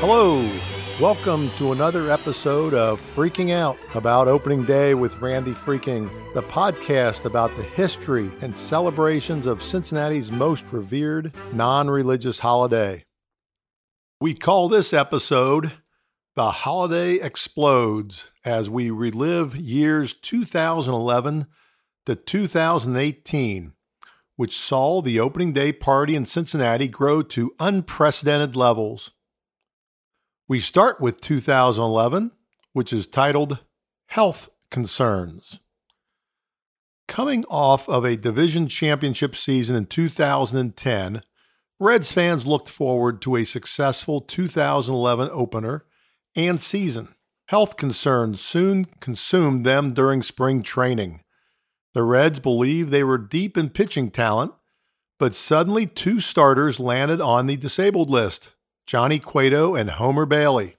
Hello, welcome to another episode of Freaking Out about opening day with Randy Freking, the podcast about the history and celebrations of Cincinnati's most revered non religious holiday. We call this episode The Holiday Explodes as we relive years 2011 to 2018, which saw the opening day party in Cincinnati grow to unprecedented levels. We start with 2011, which is titled Health Concerns. Coming off of a division championship season in 2010, Reds fans looked forward to a successful 2011 opener and season. Health concerns soon consumed them during spring training. The Reds believed they were deep in pitching talent, but suddenly two starters landed on the disabled list. Johnny Cueto, and Homer Bailey.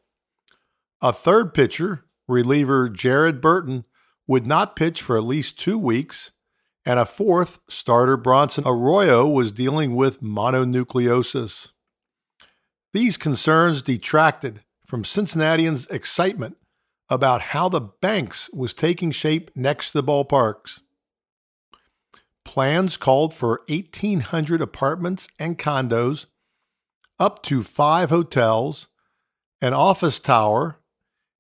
A third pitcher, reliever Jared Burton, would not pitch for at least two weeks, and a fourth, starter Bronson Arroyo, was dealing with mononucleosis. These concerns detracted from Cincinnatians' excitement about how the Banks was taking shape next to the ballparks. Plans called for 1,800 apartments and condos up to five hotels, an office tower,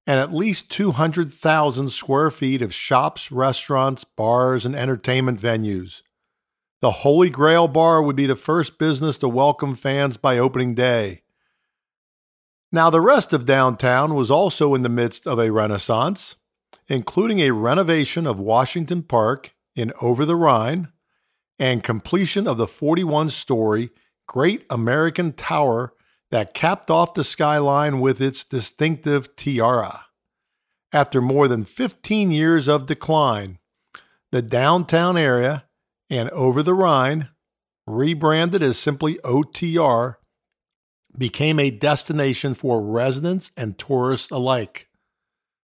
and at least 200,000 square feet of shops, restaurants, bars, and entertainment venues. The Holy Grail Bar would be the first business to welcome fans by opening day. Now, the rest of downtown was also in the midst of a renaissance, including a renovation of Washington Park in Over the Rhine and completion of the 41 story great American tower that capped off the skyline with its distinctive tiara. After more than 15 years of decline, the downtown area and over the Rhine, rebranded as simply OTR, became a destination for residents and tourists alike.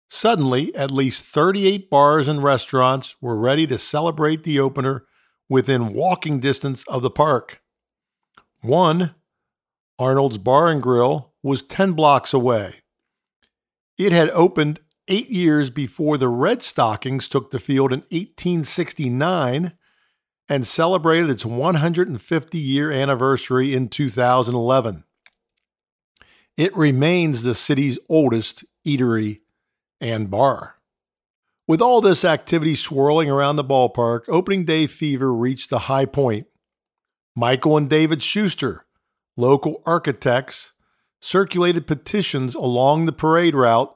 Suddenly, at least 38 bars and restaurants were ready to celebrate the opener within walking distance of the park. One, Arnold's Bar and Grill, was 10 blocks away. It had opened eight years before the Red Stockings took the field in 1869 and celebrated its 150 year anniversary in 2011. It remains the city's oldest eatery and bar. With all this activity swirling around the ballpark, opening day fever reached a high point Michael and David Schuster, local architects, circulated petitions along the parade route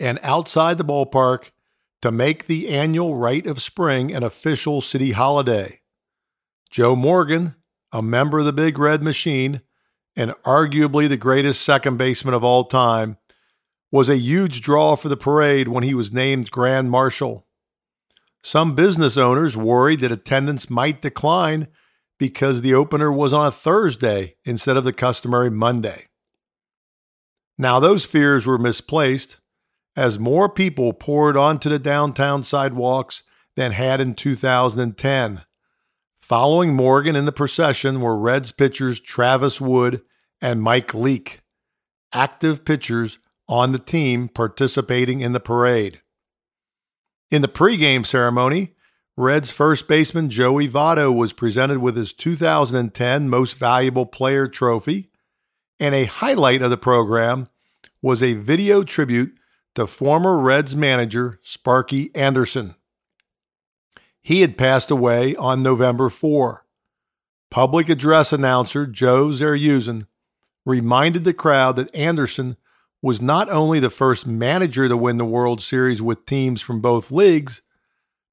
and outside the ballpark to make the annual Rite of Spring an official city holiday. Joe Morgan, a member of the Big Red Machine and arguably the greatest second baseman of all time, was a huge draw for the parade when he was named Grand Marshal. Some business owners worried that attendance might decline because the opener was on a Thursday instead of the customary Monday. Now, those fears were misplaced as more people poured onto the downtown sidewalks than had in 2010. Following Morgan in the procession were Reds pitchers Travis Wood and Mike Leake, active pitchers on the team participating in the parade. In the pregame ceremony, Reds first baseman Joey Votto was presented with his 2010 Most Valuable Player trophy, and a highlight of the program was a video tribute to former Reds manager Sparky Anderson. He had passed away on November 4. Public address announcer Joe Zerhusen reminded the crowd that Anderson was not only the first manager to win the World Series with teams from both leagues,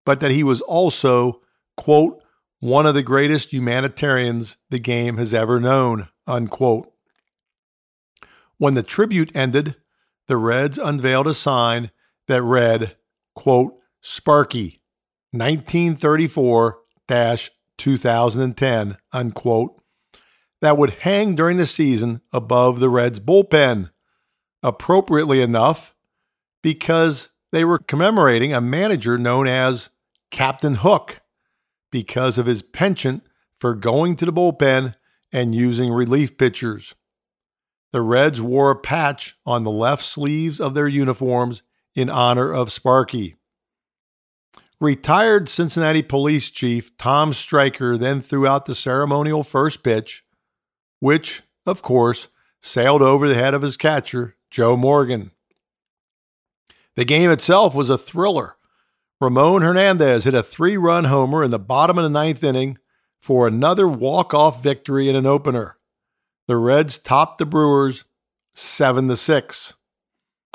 but that he was also, quote, one of the greatest humanitarians the game has ever known, unquote. When the tribute ended, the Reds unveiled a sign that read, quote, Sparky, 1934 2010, unquote, that would hang during the season above the Reds bullpen. Appropriately enough, because they were commemorating a manager known as Captain Hook because of his penchant for going to the bullpen and using relief pitchers. the Reds wore a patch on the left sleeves of their uniforms in honor of Sparky. Retired Cincinnati Police Chief Tom Streicher then threw out the ceremonial first pitch, which, of course, sailed over the head of his catcher, Joe Morgan. The game itself was a thriller. Ramon Hernandez hit a three run homer in the bottom of the ninth inning for another walk off victory in an opener. The Reds topped the Brewers 7 to 6.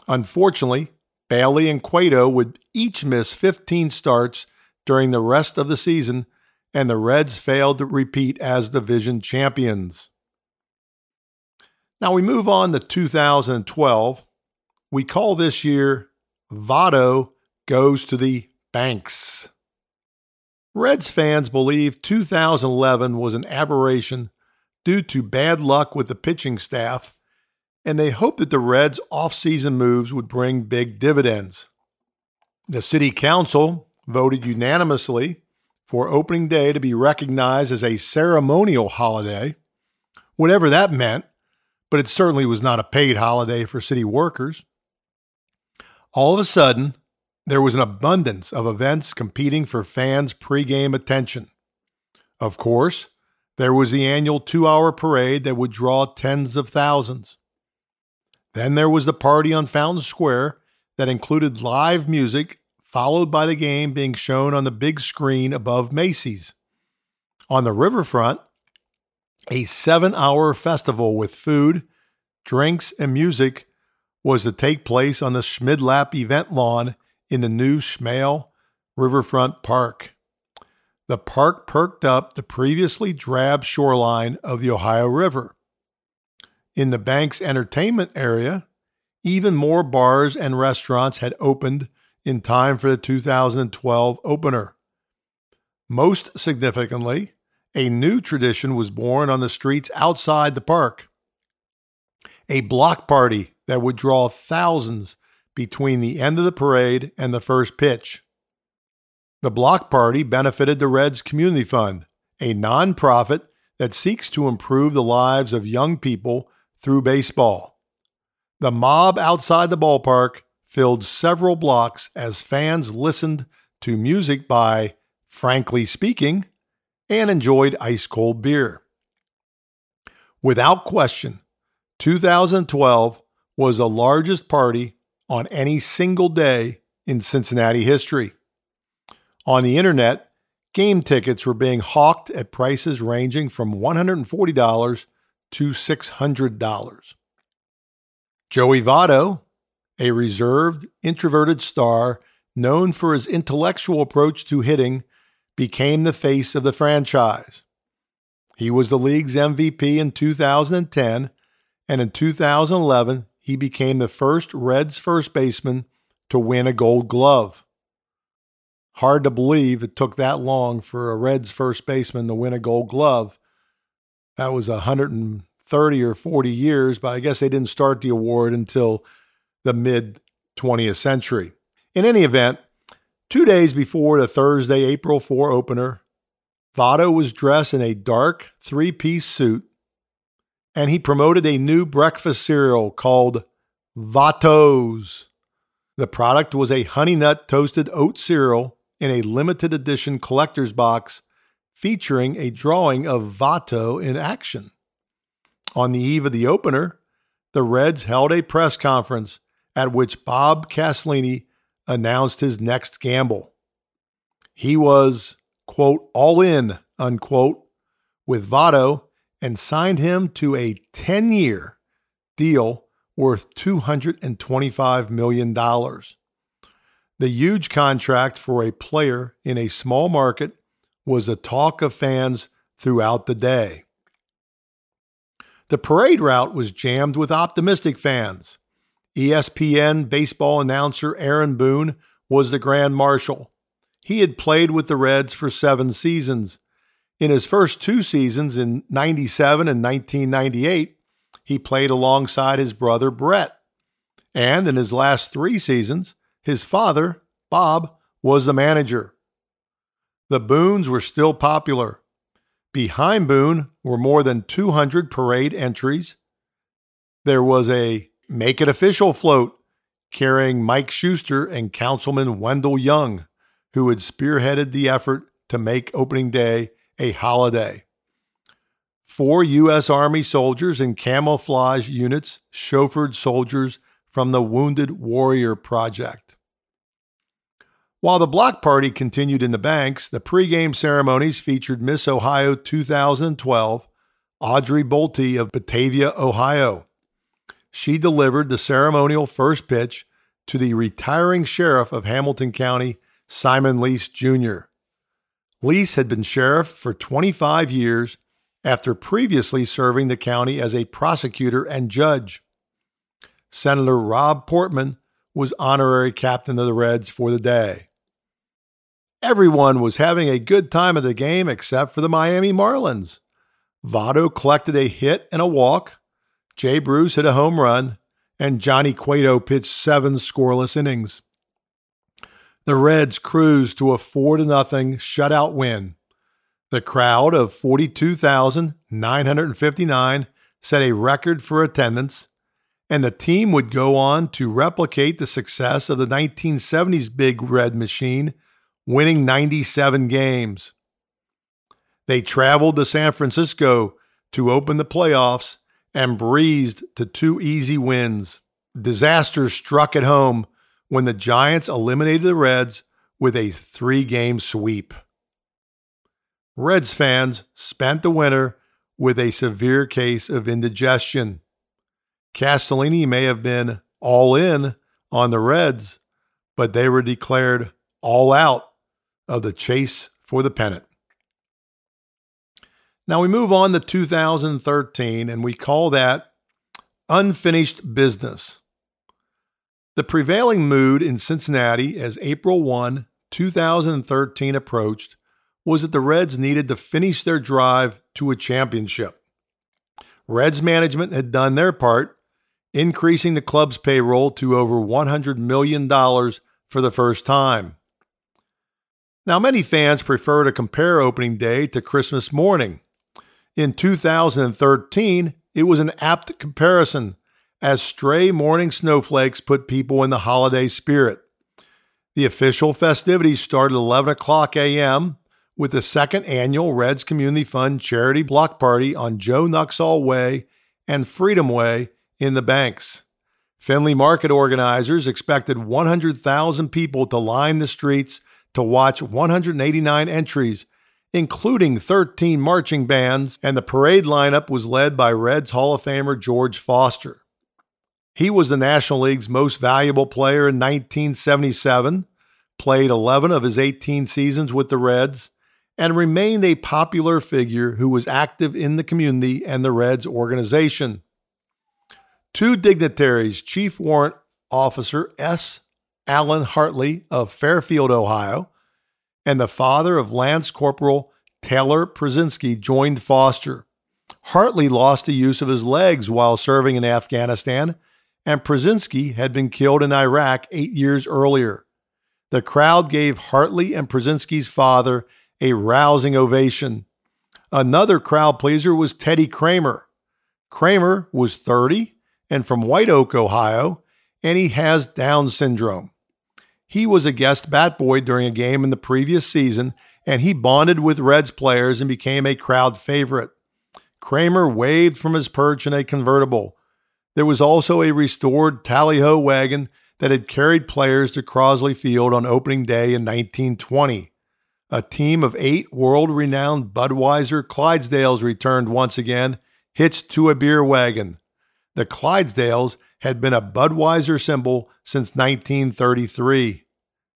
Unfortunately, Bailey and Cueto would each miss 15 starts during the rest of the season, and the Reds failed to repeat as division champions. Now we move on to 2012. We call this year Votto Goes to the Banks. Reds fans believe 2011 was an aberration due to bad luck with the pitching staff, and they hope that the Reds' offseason moves would bring big dividends. The City Council voted unanimously for opening day to be recognized as a ceremonial holiday, whatever that meant, but it certainly was not a paid holiday for city workers. All of a sudden, there was an abundance of events competing for fans' pregame attention. Of course, there was the annual two hour parade that would draw tens of thousands. Then there was the party on Fountain Square that included live music, followed by the game being shown on the big screen above Macy's. On the riverfront, a seven hour festival with food, drinks, and music was to take place on the Schmidlapp event lawn in the new Smale Riverfront Park. The park perked up the previously drab shoreline of the Ohio River. In the bank's entertainment area, even more bars and restaurants had opened in time for the 2012 opener. Most significantly, a new tradition was born on the streets outside the park. A block party that would draw thousands between the end of the parade and the first pitch. The block party benefited the Reds Community Fund, a nonprofit that seeks to improve the lives of young people through baseball. The mob outside the ballpark filled several blocks as fans listened to music by Frankly Speaking and enjoyed ice cold beer. Without question, 2012 was the largest party on any single day in Cincinnati history. On the internet, game tickets were being hawked at prices ranging from $140 to $600. Joey Votto, a reserved, introverted star known for his intellectual approach to hitting, became the face of the franchise. He was the league's MVP in 2010, and in 2011, he became the first Reds first baseman to win a gold glove. Hard to believe it took that long for a Reds first baseman to win a gold glove. That was 130 or 40 years, but I guess they didn't start the award until the mid 20th century. In any event, two days before the Thursday, April 4 opener, Votto was dressed in a dark three piece suit and he promoted a new breakfast cereal called Vottos. The product was a honey nut toasted oat cereal in a limited edition collector's box featuring a drawing of Votto in action. On the eve of the opener, the Reds held a press conference at which Bob Castellini announced his next gamble. He was, quote, all in, unquote, with Votto and signed him to a 10 year deal worth $225 million. The huge contract for a player in a small market was a talk of fans throughout the day. The parade route was jammed with optimistic fans. ESPN baseball announcer Aaron Boone was the Grand Marshal. He had played with the Reds for seven seasons in his first two seasons in 97 and 1998, he played alongside his brother Brett. And in his last three seasons, his father, Bob, was the manager. The Boones were still popular. Behind Boone were more than 200 parade entries. There was a Make It Official float carrying Mike Schuster and Councilman Wendell Young, who had spearheaded the effort to make opening day a holiday. Four U.S. Army soldiers in camouflage units chauffeured soldiers from the Wounded Warrior Project. While the block party continued in the banks, the pregame ceremonies featured Miss Ohio 2012, Audrey Bolte of Batavia, Ohio. She delivered the ceremonial first pitch to the retiring sheriff of Hamilton County, Simon Leis Jr. Leis had been sheriff for 25 years after previously serving the county as a prosecutor and judge. Senator Rob Portman was honorary captain of the Reds for the day. Everyone was having a good time at the game except for the Miami Marlins. Votto collected a hit and a walk. Jay Bruce hit a home run, and Johnny Cueto pitched seven scoreless innings. The Reds cruised to a 4 0 shutout win. The crowd of 42,959 set a record for attendance, and the team would go on to replicate the success of the 1970s Big Red Machine, winning 97 games. They traveled to San Francisco to open the playoffs and breezed to two easy wins. Disaster struck at home when the Giants eliminated the Reds with a three game sweep. Reds fans spent the winter with a severe case of indigestion. Castellini may have been all in on the Reds, but they were declared all out of the chase for the pennant. Now we move on to 2013 and we call that unfinished business. The prevailing mood in Cincinnati as April 1, 2013 approached was that the Reds needed to finish their drive to a championship. Reds management had done their part, increasing the club's payroll to over $100 million for the first time. Now, many fans prefer to compare opening day to Christmas morning. In 2013, it was an apt comparison as stray morning snowflakes put people in the holiday spirit. The official festivities started 11 o'clock a.m. with the second annual Reds Community Fund charity block party on Joe Nuxhall Way and Freedom Way in the Banks. Findlay Market organizers expected 100,000 people to line the streets to watch 189 entries, including 13 marching bands, and the parade lineup was led by Reds Hall of Famer George Foster. He was the National League's most valuable player in 1977, played 11 of his 18 seasons with the Reds, and remained a popular figure who was active in the community and the Reds organization. Two dignitaries, Chief Warrant Officer S. Allen Hartley of Fairfield, Ohio, and the father of Lance Corporal Taylor Prazynski joined Foster. Hartley lost the use of his legs while serving in Afghanistan and Prazynski had been killed in Iraq eight years earlier. The crowd gave Hartley and Prazynski's father a rousing ovation. Another crowd pleaser was Teddy Kremer. Kremer was 30 and from White Oak, Ohio, and he has Down syndrome. He was a guest bat boy during a game in the previous season, and he bonded with Reds players and became a crowd favorite. Kremer waved from his perch in a convertible. There was also a restored tally ho wagon that had carried players to Crosley Field on opening day in 1920. A team of eight world renowned Budweiser Clydesdales returned once again, hitched to a beer wagon. The Clydesdales had been a Budweiser symbol since 1933.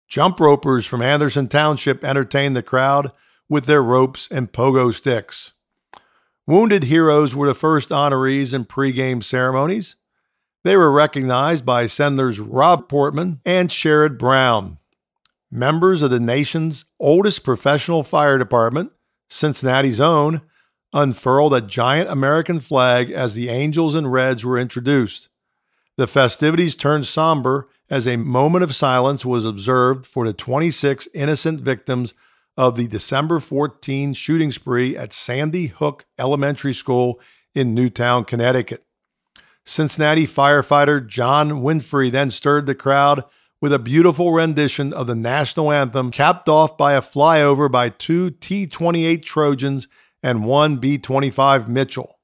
Jump ropers from Anderson Township entertained the crowd with their ropes and pogo sticks. Wounded heroes were the first honorees in pregame ceremonies. They were recognized by Sendler's Rob Portman and Sherrod Brown. Members of the nation's oldest professional fire department, Cincinnati's own, unfurled a giant American flag as the Angels and Reds were introduced. The festivities turned somber as a moment of silence was observed for the 26 innocent victims of the December 14 shooting spree at Sandy Hook Elementary School in Newtown, Connecticut. Cincinnati firefighter John Winfrey then stirred the crowd with a beautiful rendition of the national anthem, capped off by a flyover by two T 28 Trojans and one B 25 Mitchell.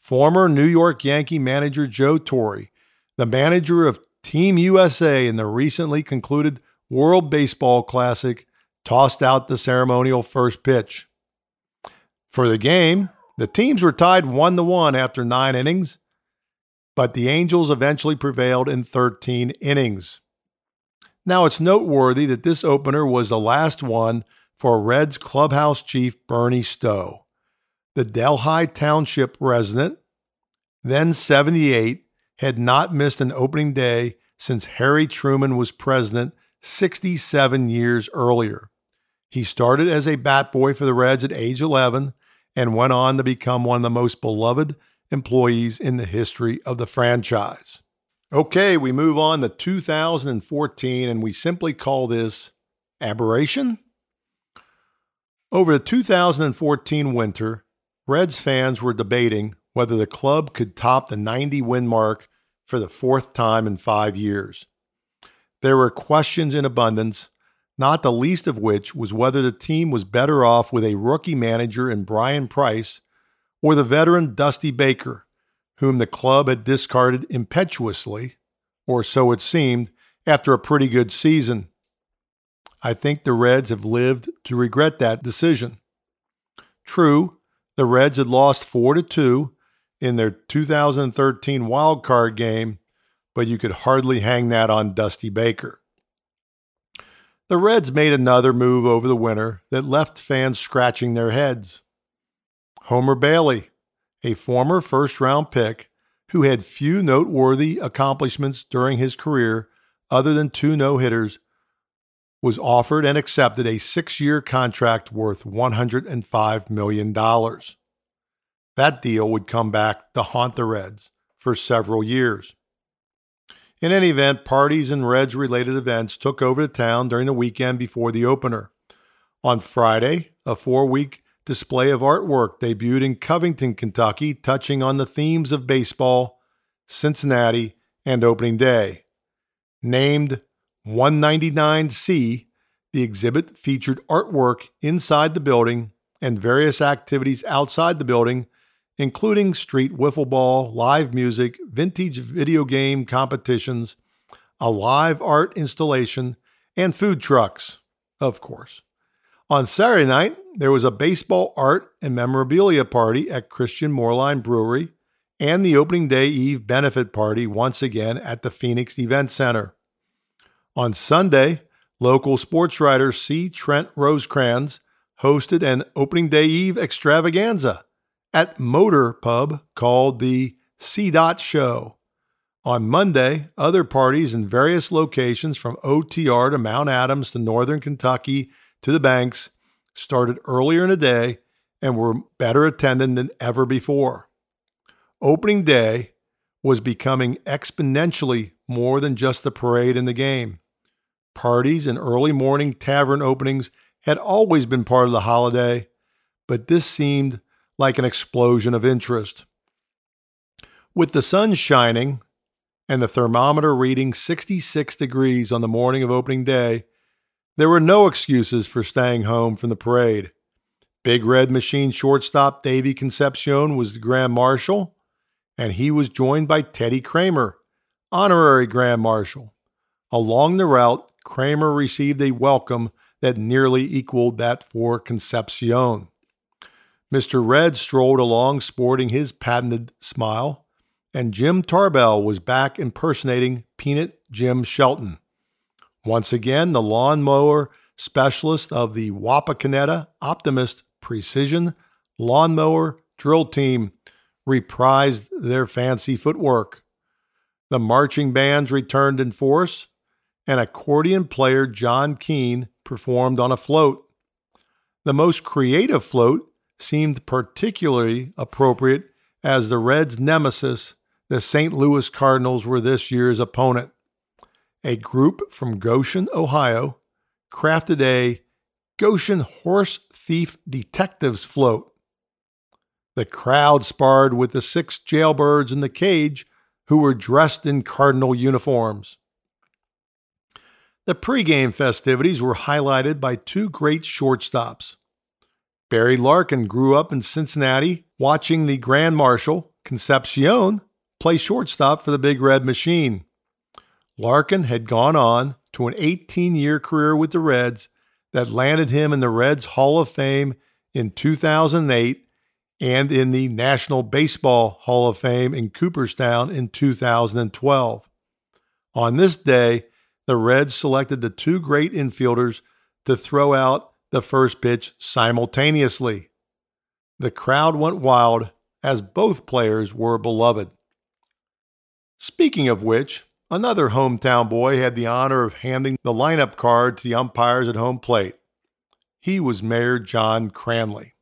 Former New York Yankee manager Joe Torre, the manager of Team USA in the recently concluded World Baseball Classic, tossed out the ceremonial first pitch. For the game, the teams were tied 1 to 1 after 9 innings, but the Angels eventually prevailed in 13 innings. Now, it's noteworthy that this opener was the last one for Reds clubhouse chief Bernie Stowe. The Delhi Township resident, then 78, had not missed an opening day since Harry Truman was president 67 years earlier. He started as a bat boy for the Reds at age 11 and went on to become one of the most beloved employees in the history of the franchise. Okay, we move on to 2014, and we simply call this aberration. Over the 2014 winter, Reds fans were debating whether the club could top the 90 win mark for the fourth time in five years. There were questions in abundance, not the least of which was whether the team was better off with a rookie manager in Bryan Price or the veteran Dusty Baker, whom the club had discarded impetuously, or so it seemed, after a pretty good season. I think the Reds have lived to regret that decision. True, the Reds had lost 4 to 2 in their 2013 wild card game, but you could hardly hang that on Dusty Baker. The Reds made another move over the winter that left fans scratching their heads. Homer Bailey, a former first round pick who had few noteworthy accomplishments during his career other than two no hitters, was offered and accepted a six year contract worth $105 million. That deal would come back to haunt the Reds for several years. In any event, parties and Reds related events took over the town during the weekend before the opener. On Friday, a four week display of artwork debuted in Covington, Kentucky, touching on the themes of baseball, Cincinnati, and opening day. Named 199C, the exhibit featured artwork inside the building and various activities outside the building, including street wiffle ball, live music, vintage video game competitions, a live art installation, and food trucks, of course. On Saturday night, there was a baseball art and memorabilia party at Christian Moerlein Brewery and the opening day eve benefit party once again at the Phoenix Event Center. On Sunday, local sports writer C. Trent Rosecrans hosted an opening day eve extravaganza at Motor Pub called the C. Dot Show. On Monday, other parties in various locations from OTR to Mount Adams to Northern Kentucky to the banks started earlier in the day and were better attended than ever before. Opening day was becoming exponentially more than just the parade and the game. Parties and early morning tavern openings had always been part of the holiday, but this seemed like an explosion of interest. With the sun shining and the thermometer reading 66 degrees on the morning of opening day, there were no excuses for staying home from the parade. Big Red Machine shortstop Davy Concepcion was the Grand Marshal, and he was joined by Teddy Kremer, honorary Grand Marshal. Along the route, Kremer received a welcome that nearly equaled that for Concepcion. Mr. Red strolled along sporting his patented smile, and Jim Tarbell was back impersonating Peanut Jim Shelton. Once again, the lawnmower specialist of the Wapakoneta Optimist Precision Lawnmower Drill Team reprised their fancy footwork. The marching bands returned in force, and accordion player John Keene performed on a float. The most creative float seemed particularly appropriate as the Reds' nemesis, the St. Louis Cardinals, were this year's opponent a group from Goshen, Ohio, crafted a Goshen Horse Thief Detectives float. The crowd sparred with the six jailbirds in the cage who were dressed in Cardinal uniforms. The pregame festivities were highlighted by two great shortstops. Barry Larkin grew up in Cincinnati watching the Grand Marshal, Concepcion, play shortstop for the Big Red Machine. Larkin had gone on to an 18 year career with the Reds that landed him in the Reds Hall of Fame in 2008 and in the National Baseball Hall of Fame in Cooperstown in 2012. On this day, the Reds selected the two great infielders to throw out the first pitch simultaneously. The crowd went wild as both players were beloved. Speaking of which, another hometown boy had the honor of handing the lineup card to the umpires at home plate. He was Mayor John Cranley.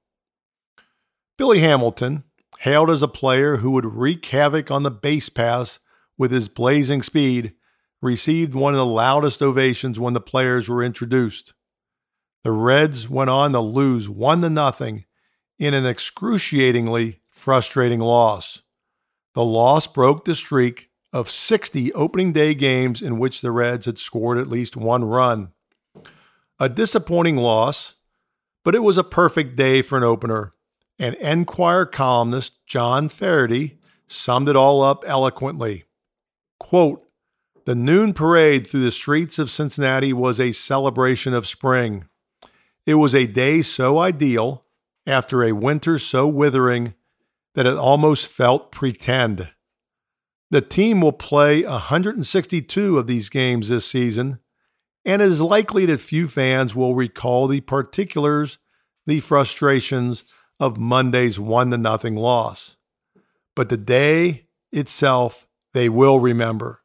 Billy Hamilton, hailed as a player who would wreak havoc on the base pass with his blazing speed, received one of the loudest ovations when the players were introduced. The Reds went on to lose 1 to nothing in an excruciatingly frustrating loss. The loss broke the streak of 60 opening day games in which the Reds had scored at least one run. A disappointing loss, but it was a perfect day for an opener and Enquirer columnist John Faraday summed it all up eloquently. Quote, the noon parade through the streets of Cincinnati was a celebration of spring. It was a day so ideal after a winter so withering that it almost felt pretend. The team will play 162 of these games this season, and it is likely that few fans will recall the particulars, the frustrations, of Monday's 1 to nothing loss. But the day itself they will remember.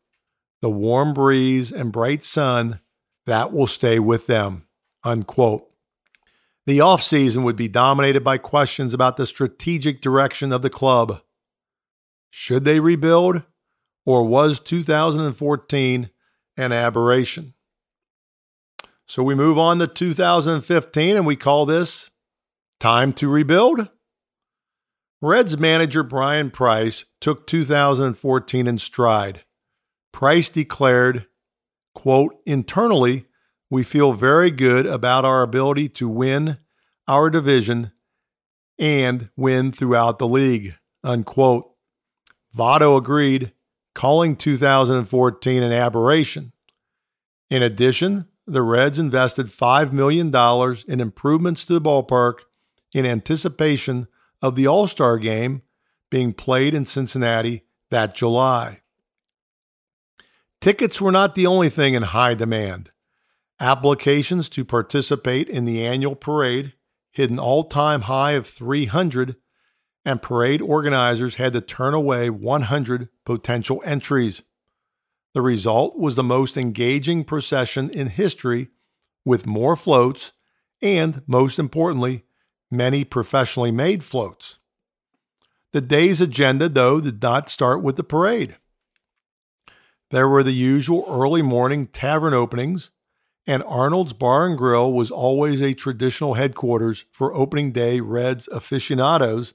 The warm breeze and bright sun that will stay with them. Unquote. The offseason would be dominated by questions about the strategic direction of the club. Should they rebuild, or was 2014 an aberration? So we move on to 2015 and we call this Time to rebuild? Reds manager Bryan Price took 2014 in stride. Price declared, quote, internally, we feel very good about our ability to win our division and win throughout the league, unquote. Votto agreed, calling 2014 an aberration. In addition, the Reds invested $5 million in improvements to the ballpark in anticipation of the All Star game being played in Cincinnati that July. Tickets were not the only thing in high demand. Applications to participate in the annual parade hit an all time high of 300, and parade organizers had to turn away 100 potential entries. The result was the most engaging procession in history, with more floats and, most importantly, many professionally made floats. The day's agenda, though, did not start with the parade. There were the usual early morning tavern openings, and Arnold's Bar and Grill was always a traditional headquarters for opening day Reds aficionados,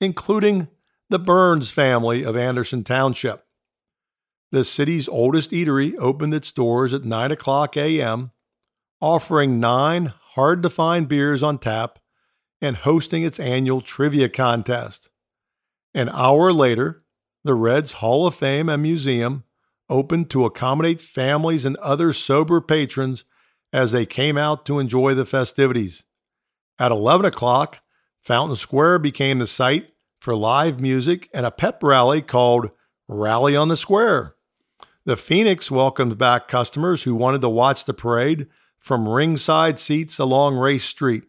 including the Burns family of Anderson Township. The city's oldest eatery opened its doors at 9 o'clock a.m., offering nine hard to find beers on tap and hosting its annual trivia contest. An hour later, the Reds Hall of Fame and Museum opened to accommodate families and other sober patrons as they came out to enjoy the festivities. At 11 o'clock, Fountain Square became the site for live music and a pep rally called Rally on the Square. The Phoenix welcomed back customers who wanted to watch the parade from ringside seats along Race Street.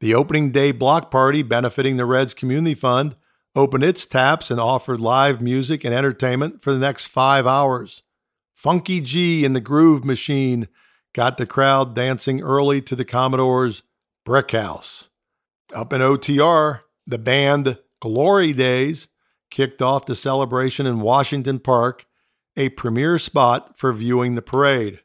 The opening day block party benefiting the Reds Community Fund opened its taps and offered live music and entertainment for the next five hours. Funky G and the Groove Machine got the crowd dancing early to the Commodore's Brick House. Up in OTR, the band Glory Days kicked off the celebration in Washington Park, a premier spot for viewing the parade.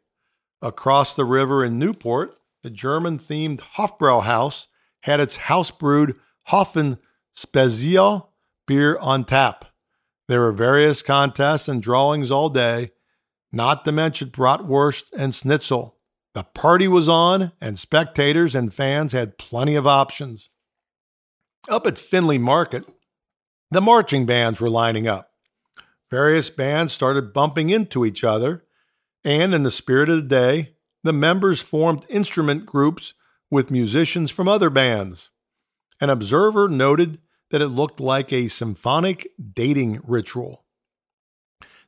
Across the river in Newport, the German themed Hofbrauhaus had its house brewed Hoffen Spezial beer on tap. There were various contests and drawings all day, not to mention bratwurst and schnitzel. The party was on, and spectators and fans had plenty of options. Up at Findlay Market, the marching bands were lining up. Various bands started bumping into each other, and in the spirit of the day, the members formed instrument groups with musicians from other bands. An observer noted that it looked like a symphonic dating ritual.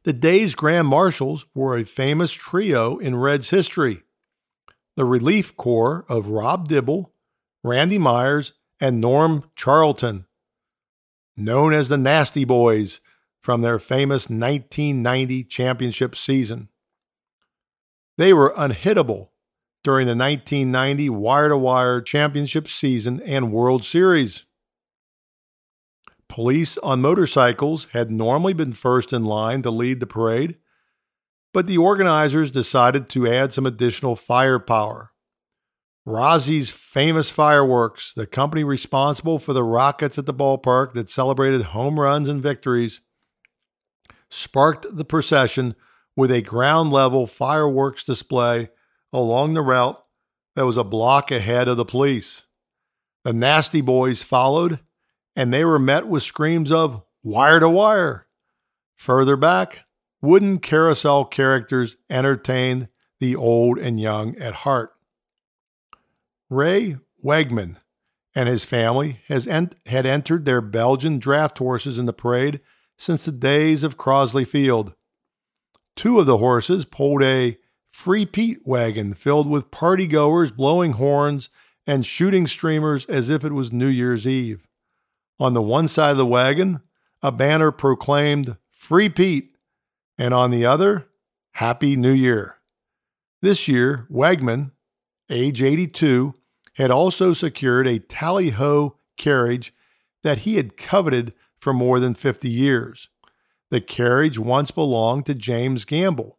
The day's Grand Marshals were a famous trio in Reds history. The Relief Corps of Rob Dibble, Randy Myers, and Norm Charlton, known as the Nasty Boys from their famous 1990 championship season. They were unhittable during the 1990 wire to wire championship season and World Series. Police on motorcycles had normally been first in line to lead the parade, but the organizers decided to add some additional firepower. Rozzi's famous fireworks, the company responsible for the rockets at the ballpark that celebrated home runs and victories, sparked the procession with a ground level fireworks display along the route that was a block ahead of the police. The Nasty Boys followed, and they were met with screams of wire to wire. Further back, wooden carousel characters entertained the old and young at heart. Ray Wegman and his family has ent- had entered their Belgian draft horses in the parade since the days of Crosley Field. Two of the horses pulled a Free Pete wagon filled with partygoers blowing horns and shooting streamers as if it was New Year's Eve. On the one side of the wagon, a banner proclaimed Free Pete, and on the other, Happy New Year. This year, Wegman, age 82, had also secured a tally ho carriage that he had coveted for more than 50 years. The carriage once belonged to James Gamble,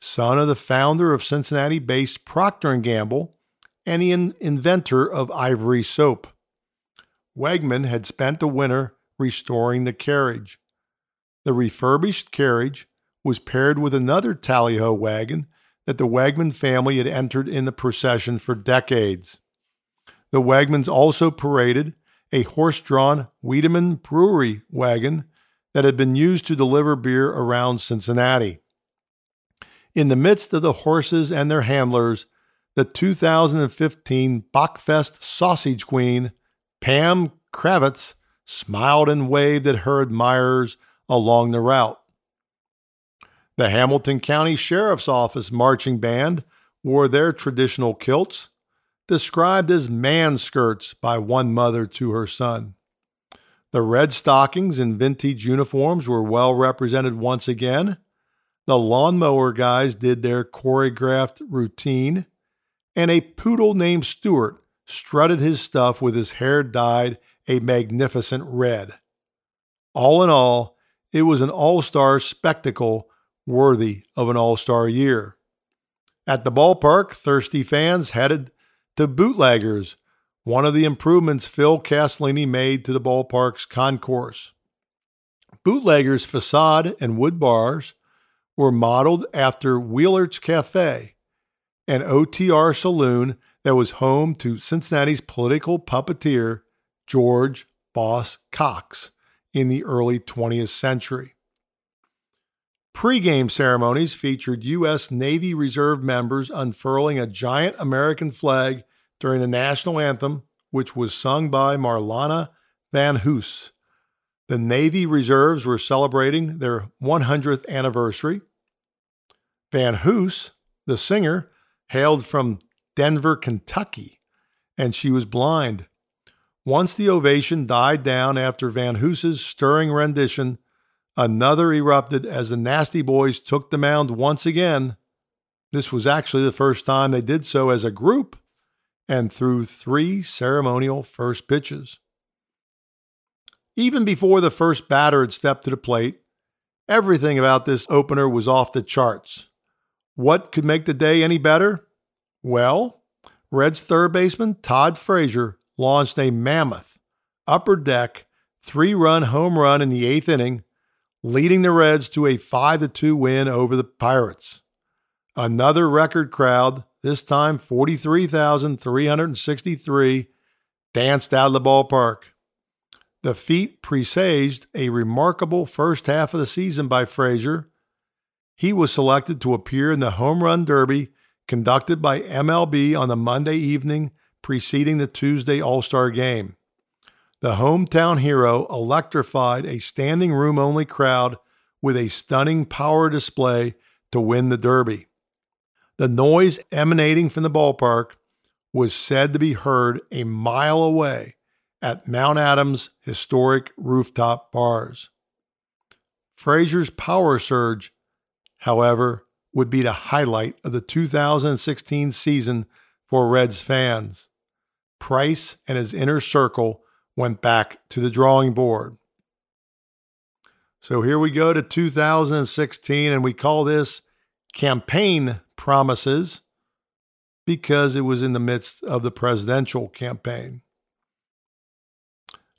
son of the founder of Cincinnati-based Procter & Gamble and the in- inventor of ivory soap. Wegman had spent the winter restoring the carriage. The refurbished carriage was paired with another tally-ho wagon that the Wegman family had entered in the procession for decades. The Wegmans also paraded a horse-drawn Wiedemann brewery wagon that had been used to deliver beer around Cincinnati. In the midst of the horses and their handlers, the 2015 Bockfest Sausage Queen, Pam Kravetz, smiled and waved at her admirers along the route. The Hamilton County Sheriff's Office marching band wore their traditional kilts, described as man skirts by one mother to her son. The Red Stockings and vintage uniforms were well represented once again, the lawnmower guys did their choreographed routine, and a poodle named Stuart strutted his stuff with his hair dyed a magnificent red. All in all, it was an all star spectacle worthy of an all star year. At the ballpark, thirsty fans headed to Bootleggers, one of the improvements Phil Castellini made to the ballpark's concourse. Bootleggers' facade and wood bars were modeled after Wielert's Cafe, an OTR saloon that was home to Cincinnati's political puppeteer, George Boss Cox, in the early 20th century. Pre-game ceremonies featured U.S. Navy Reserve members unfurling a giant American flag during the national anthem, which was sung by Marlana VanHoose. The Navy Reserves were celebrating their 100th anniversary. VanHoose, the singer, hailed from Denver, Kentucky, and she was blind. Once the ovation died down after VanHoose's stirring rendition, another erupted as the Nasty Boys took the mound once again. This was actually the first time they did so as a group and threw three ceremonial first pitches. Even before the first batter had stepped to the plate, everything about this opener was off the charts. What could make the day any better? Well, Reds third baseman Todd Frazier launched a mammoth upper deck three run home run in the eighth inning, leading the Reds to a 5 2 win over the Pirates. Another record crowd, this time 43,363, danced out of the ballpark. The feat presaged a remarkable first half of the season by Frazier. He was selected to appear in the Home Run Derby conducted by MLB on the Monday evening preceding the Tuesday All Star game. The hometown hero electrified a standing room only crowd with a stunning power display to win the Derby. The noise emanating from the ballpark was said to be heard a mile away at Mount Adams historic rooftop bars. Frazier's power surge, however, would be the highlight of the 2016 season for Reds fans. Price and his inner circle went back to the drawing board. So here we go to 2016, and we call this campaign promises because it was in the midst of the presidential campaign.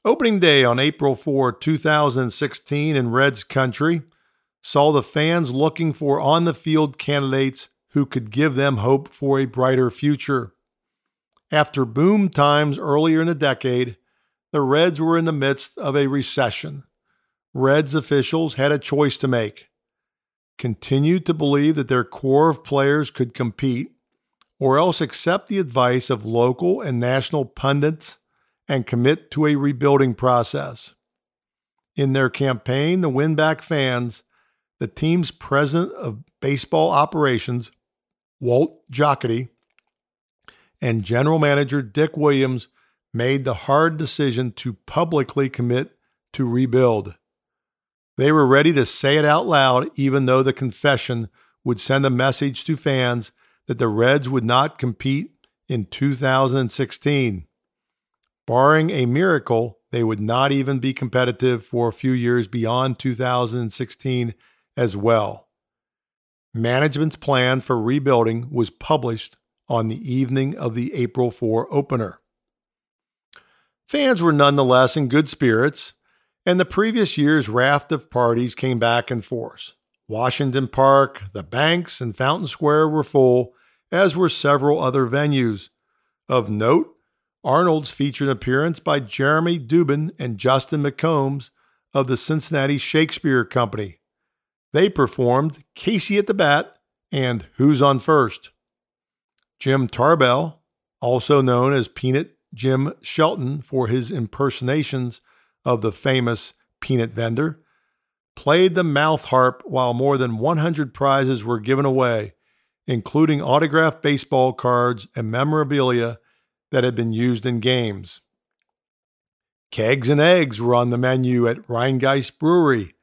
Opening day on April 4, 2016, in Reds country saw the fans looking for on the field candidates who could give them hope for a brighter future. After boom times earlier in the decade, the Reds were in the midst of a recession. Reds officials had a choice to make continue to believe that their core of players could compete, or else accept the advice of local and national pundits and commit to a rebuilding process. In their campaign to win back fans, the team's president of baseball operations, Walt Jocketty, and general manager Dick Williams made the hard decision to publicly commit to rebuild. They were ready to say it out loud, even though the confession would send a message to fans that the Reds would not compete in 2016. Barring a miracle, they would not even be competitive for a few years beyond 2016 as well. Management's plan for rebuilding was published on the evening of the April 4 opener. Fans were nonetheless in good spirits, and the previous year's raft of parties came back in force. Washington Park, the banks, and Fountain Square were full, as were several other venues. Of note, Arnold's featured an appearance by Jeremy Dubin and Justin McCombs of the Cincinnati Shakespeare Company. They performed Casey at the Bat and Who's on First. Jim Tarbell, also known as Peanut Jim Shelton for his impersonations of the famous peanut vendor, played the mouth harp while more than 100 prizes were given away, including autographed baseball cards and memorabilia that had been used in games. Kegs and eggs were on the menu at Rhinegeist Brewery.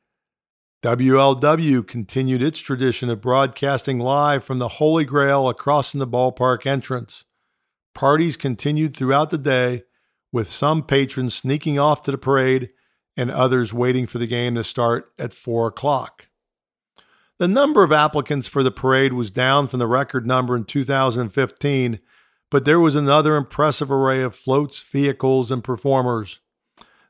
WLW continued its tradition of broadcasting live from the Holy Grail across the ballpark entrance. Parties continued throughout the day, with some patrons sneaking off to the parade and others waiting for the game to start at 4 o'clock. The number of applicants for the parade was down from the record number in 2015, but there was another impressive array of floats, vehicles, and performers.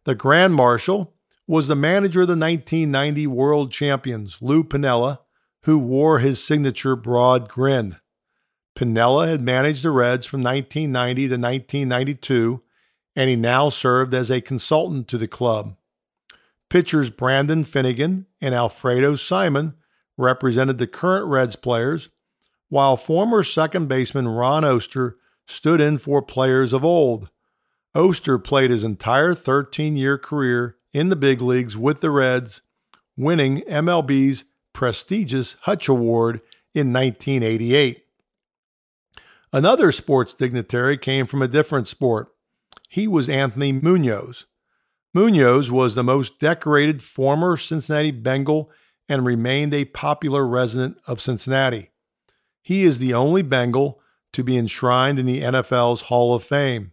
The Grand Marshal was the manager of the 1990 World Champions, Lou Piniella, who wore his signature broad grin. Piniella had managed the Reds from 1990 to 1992, and he now served as a consultant to the club. Pitchers Brandon Finnegan and Alfredo Simon represented the current Reds players, while former second baseman Ron Oester stood in for players of old. Oester played his entire 13 year career in the big leagues with the Reds, winning MLB's prestigious Hutch Award in 1988. Another sports dignitary came from a different sport. He was Anthony Munoz. Munoz was the most decorated former Cincinnati Bengal and remained a popular resident of Cincinnati. He is the only Bengal to be enshrined in the NFL's Hall of Fame.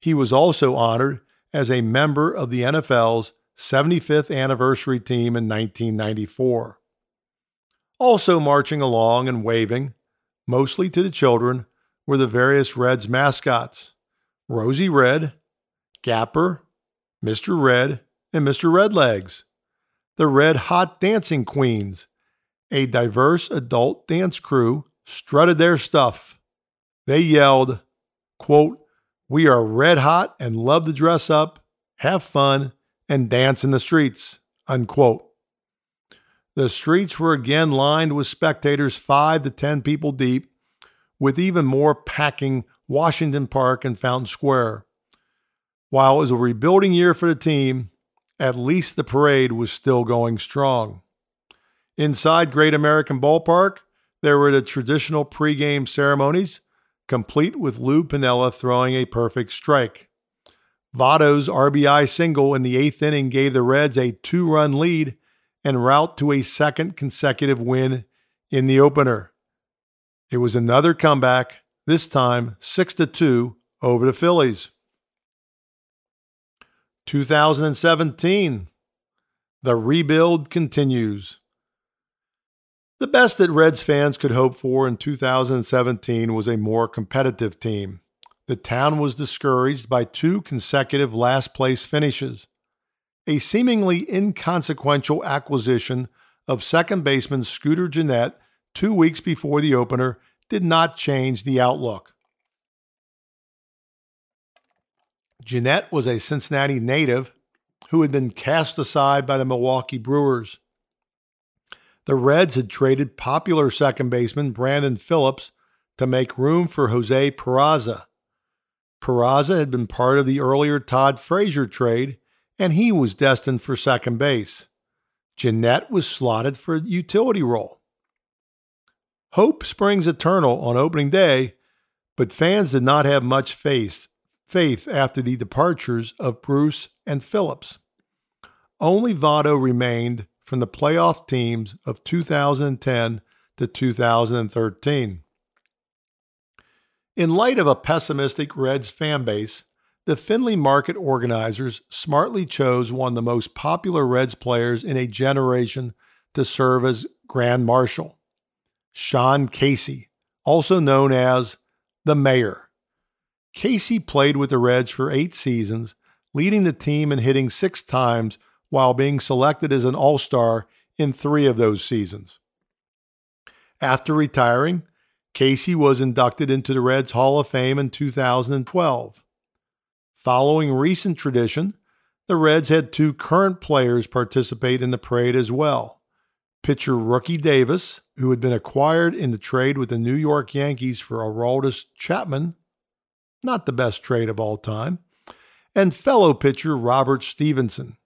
He was also honored as a member of the NFL's 75th anniversary team in 1994. Also marching along and waving, mostly to the children, were the various Reds mascots Rosie Red, Gapper, Mr. Red, and Mr. Redlegs. the Red Hot Dancing Queens, a diverse adult dance crew, strutted their stuff. They yelled, quote, We are red hot and love to dress up, have fun, and dance in the streets, unquote. The streets were again lined with spectators five to ten people deep, with even more packing Washington Park and Fountain Square. While it was a rebuilding year for the team, at least the parade was still going strong. Inside Great American Ballpark, there were the traditional pregame ceremonies, complete with Lou Piniella throwing a perfect strike. Votto's RBI single in the eighth inning gave the Reds a two run lead and route to a second consecutive win in the opener. It was another comeback, this time 6 to 2 over the Phillies. 2017. The rebuild continues. The best that Reds fans could hope for in 2017 was a more competitive team. The town was discouraged by two consecutive last place finishes. A seemingly inconsequential acquisition of second baseman Scooter Gennett two weeks before the opener did not change the outlook. Gennett was a Cincinnati native who had been cast aside by the Milwaukee Brewers. The Reds had traded popular second baseman Brandon Phillips to make room for Jose Peraza. Peraza had been part of the earlier Todd Frazier trade, and he was destined for second base. Gennett was slotted for a utility role. Hope springs eternal on opening day, but fans did not have much faith faith after the departures of Bruce and Phillips. Only Votto remained from the playoff teams of 2010 to 2013. In light of a pessimistic Reds fan base, the Findlay market organizers smartly chose one of the most popular Reds players in a generation to serve as Grand Marshal, Sean Casey, also known as the Mayor. Casey played with the Reds for eight seasons, leading the team and hitting six times while being selected as an All Star in three of those seasons. After retiring, Casey was inducted into the Reds Hall of Fame in 2012. Following recent tradition, the Reds had two current players participate in the parade as well. Pitcher Rookie Davis, who had been acquired in the trade with the New York Yankees for Aroldis Chapman not the best trade of all time, and fellow pitcher Robert Stephenson.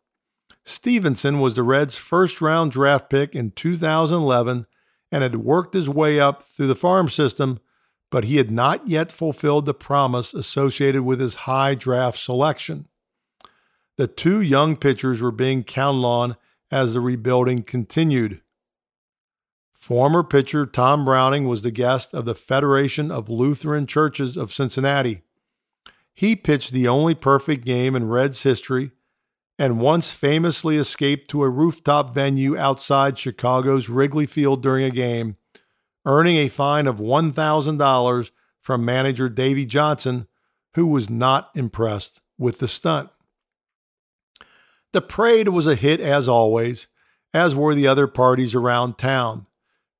Stephenson was the Reds' first round draft pick in 2011 and had worked his way up through the farm system, but he had not yet fulfilled the promise associated with his high draft selection. The two young pitchers were being counted on as the rebuilding continued. Former pitcher Tom Browning was the guest of the Federation of Lutheran Churches of Cincinnati. He pitched the only perfect game in Reds history and once famously escaped to a rooftop venue outside Chicago's Wrigley Field during a game, earning a fine of $1,000 from manager Davey Johnson, who was not impressed with the stunt. The parade was a hit as always, as were the other parties around town.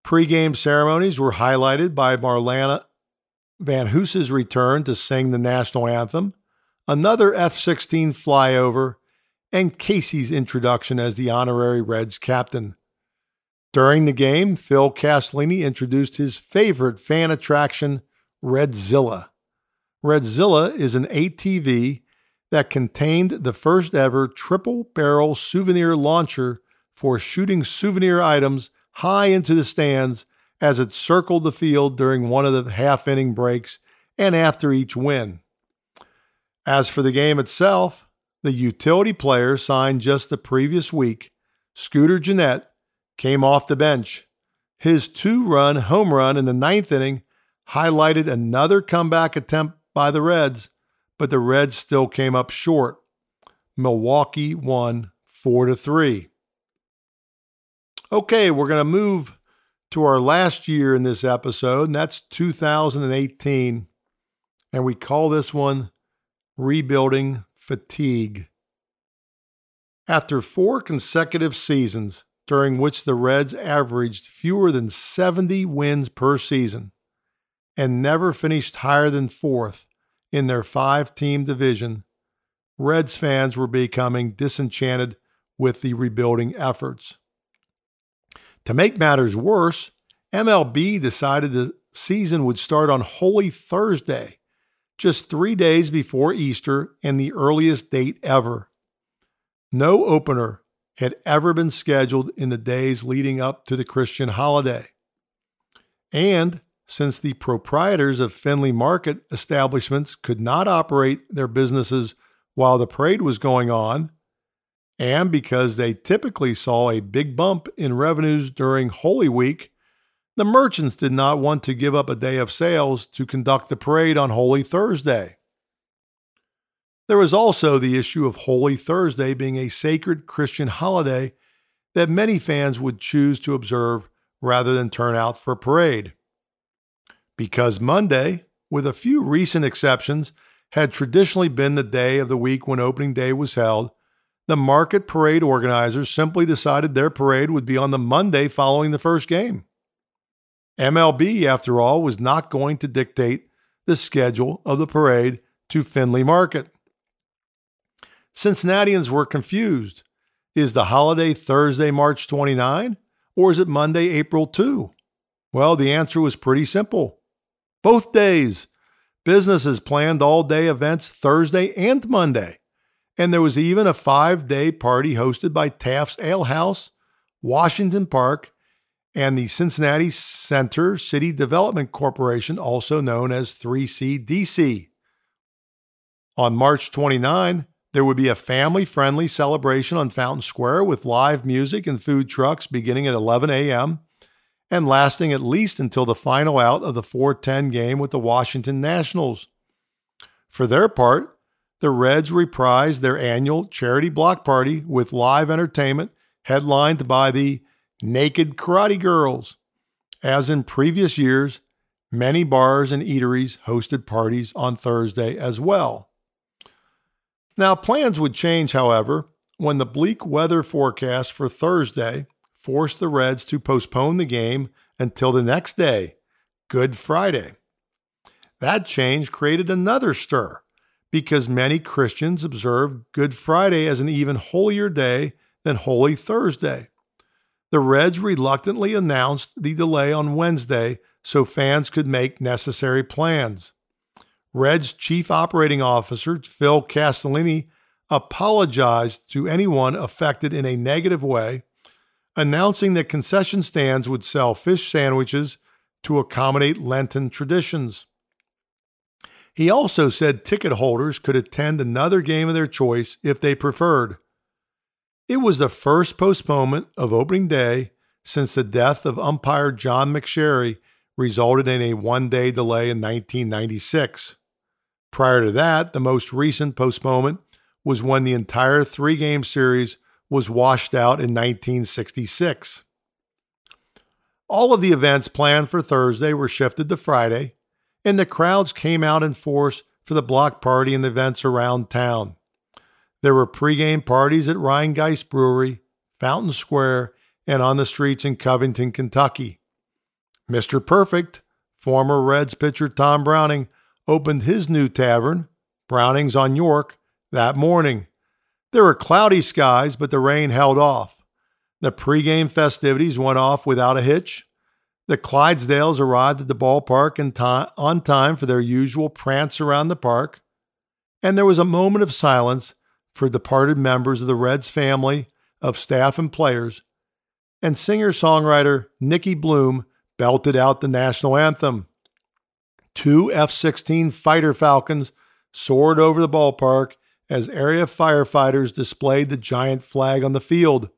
Pre-game ceremonies were highlighted by Marlana VanHoose's return to sing the national anthem, another F 16 flyover, and Casey's introduction as the honorary Reds captain. During the game, Phil Castellini introduced his favorite fan attraction, Redzilla. Redzilla is an ATV that contained the first ever triple barrel souvenir launcher for shooting souvenir items high into the stands as it circled the field during one of the half inning breaks and after each win. As for the game itself, the utility player signed just the previous week, Scooter Gennett, came off the bench. His two run home run in the ninth inning highlighted another comeback attempt by the Reds, but the Reds still came up short. Milwaukee won 4 to 3. Okay, we're going to move to our last year in this episode, and that's 2018. And we call this one Rebuilding Fatigue. After four consecutive seasons during which the Reds averaged fewer than 70 wins per season and never finished higher than fourth in their five team division, Reds fans were becoming disenchanted with the rebuilding efforts. To make matters worse, MLB decided the season would start on Holy Thursday, just three days before Easter and the earliest date ever. No opener had ever been scheduled in the days leading up to the Christian holiday. And since the proprietors of Findlay Market establishments could not operate their businesses while the parade was going on, and because they typically saw a big bump in revenues during Holy Week, the merchants did not want to give up a day of sales to conduct the parade on Holy Thursday. There was also the issue of Holy Thursday being a sacred Christian holiday that many fans would choose to observe rather than turn out for a parade. Because Monday, with a few recent exceptions, had traditionally been the day of the week when opening day was held, the market parade organizers simply decided their parade would be on the Monday following the first game. MLB, after all, was not going to dictate the schedule of the parade to Findlay Market. Cincinnatians were confused. Is the holiday Thursday, March 29, or is it Monday, April 2? Well, the answer was pretty simple. Both days. Businesses planned all day events Thursday and Monday. And there was even a five day party hosted by Taft's Ale House, Washington Park, and the Cincinnati Center City Development Corporation, also known as 3CDC. On March 29, there would be a family friendly celebration on Fountain Square with live music and food trucks beginning at 11 a.m. and lasting at least until the final out of the 410 game with the Washington Nationals. For their part, the Reds reprised their annual charity block party with live entertainment headlined by the Naked Karate Girls. As in previous years, many bars and eateries hosted parties on Thursday as well. Now, plans would change, however, when the bleak weather forecast for Thursday forced the Reds to postpone the game until the next day, Good Friday. That change created another stir because many Christians observed Good Friday as an even holier day than Holy Thursday. The Reds reluctantly announced the delay on Wednesday so fans could make necessary plans. Red's chief operating officer, Phil Castellini, apologized to anyone affected in a negative way, announcing that concession stands would sell fish sandwiches to accommodate Lenten traditions. He also said ticket holders could attend another game of their choice if they preferred. It was the first postponement of opening day since the death of umpire John McSherry resulted in a one day delay in 1996. Prior to that, the most recent postponement was when the entire three game series was washed out in 1966. All of the events planned for Thursday were shifted to Friday, and the crowds came out in force for the block party and events around town. There were pregame parties at Rhinegeist Brewery, Fountain Square, and on the streets in Covington, Kentucky. Mr. Perfect, former Reds pitcher Tom Browning, opened his new tavern, Browning's on York, that morning. There were cloudy skies, but the rain held off. The pregame festivities went off without a hitch. The Clydesdales arrived at the ballpark time, on time for their usual prance around the park, and there was a moment of silence for departed members of the Reds family, of staff and players, and singer songwriter Nicky Bloom belted out the national anthem. Two F 16 fighter falcons soared over the ballpark as area firefighters displayed the giant flag on the field.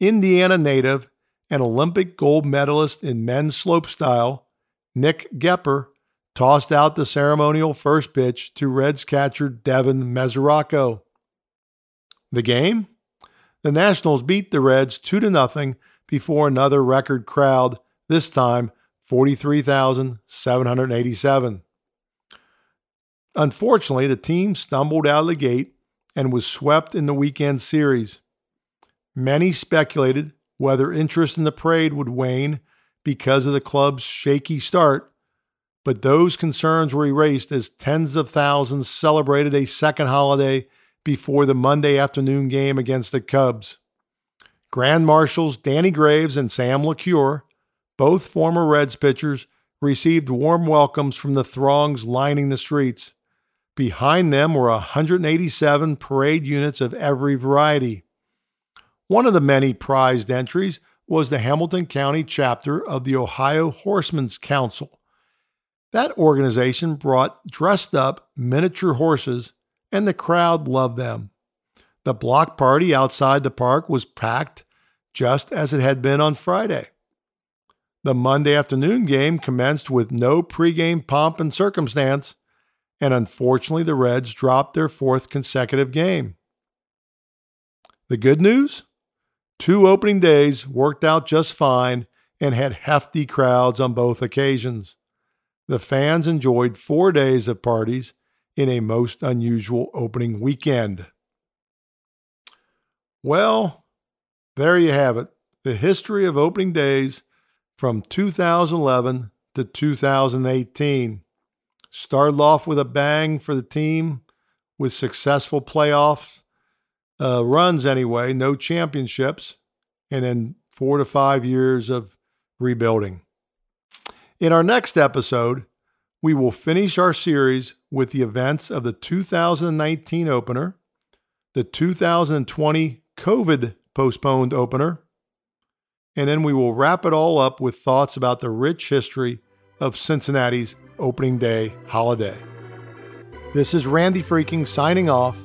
Indiana native and Olympic gold medalist in men's slopestyle, Nick Goepper, tossed out the ceremonial first pitch to Reds catcher Devin Mesoraco. The game? The Nationals beat the Reds 2 to nothing before another record crowd, this time 43,787. Unfortunately, the team stumbled out of the gate and was swept in the weekend series. Many speculated whether interest in the parade would wane because of the club's shaky start, but those concerns were erased as tens of thousands celebrated a second holiday before the Monday afternoon game against the Cubs. Grand Marshals Danny Graves and Sam LeCure, both former Reds pitchers, received warm welcomes from the throngs lining the streets. Behind them were 187 parade units of every variety. One of the many prized entries was the Hamilton County chapter of the Ohio Horsemen's Council. That organization brought dressed up miniature horses, and the crowd loved them. The block party outside the park was packed just as it had been on Friday. The Monday afternoon game commenced with no pregame pomp and circumstance, and unfortunately, the Reds dropped their fourth consecutive game. The good news? Two opening days worked out just fine and had hefty crowds on both occasions. The fans enjoyed four days of parties in a most unusual opening weekend. Well, there you have it the history of opening days from 2011 to 2018. Started off with a bang for the team with successful playoff uh, runs, anyway, no championships, and then four to five years of rebuilding. In our next episode, we will finish our series with the events of the 2019 opener, the 2020 COVID postponed opener, and then we will wrap it all up with thoughts about the rich history of Cincinnati's opening day holiday. This is Randy Freking signing off,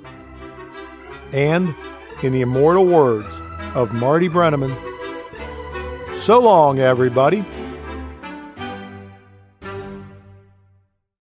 and in the immortal words of Marty Brennaman, so long, everybody.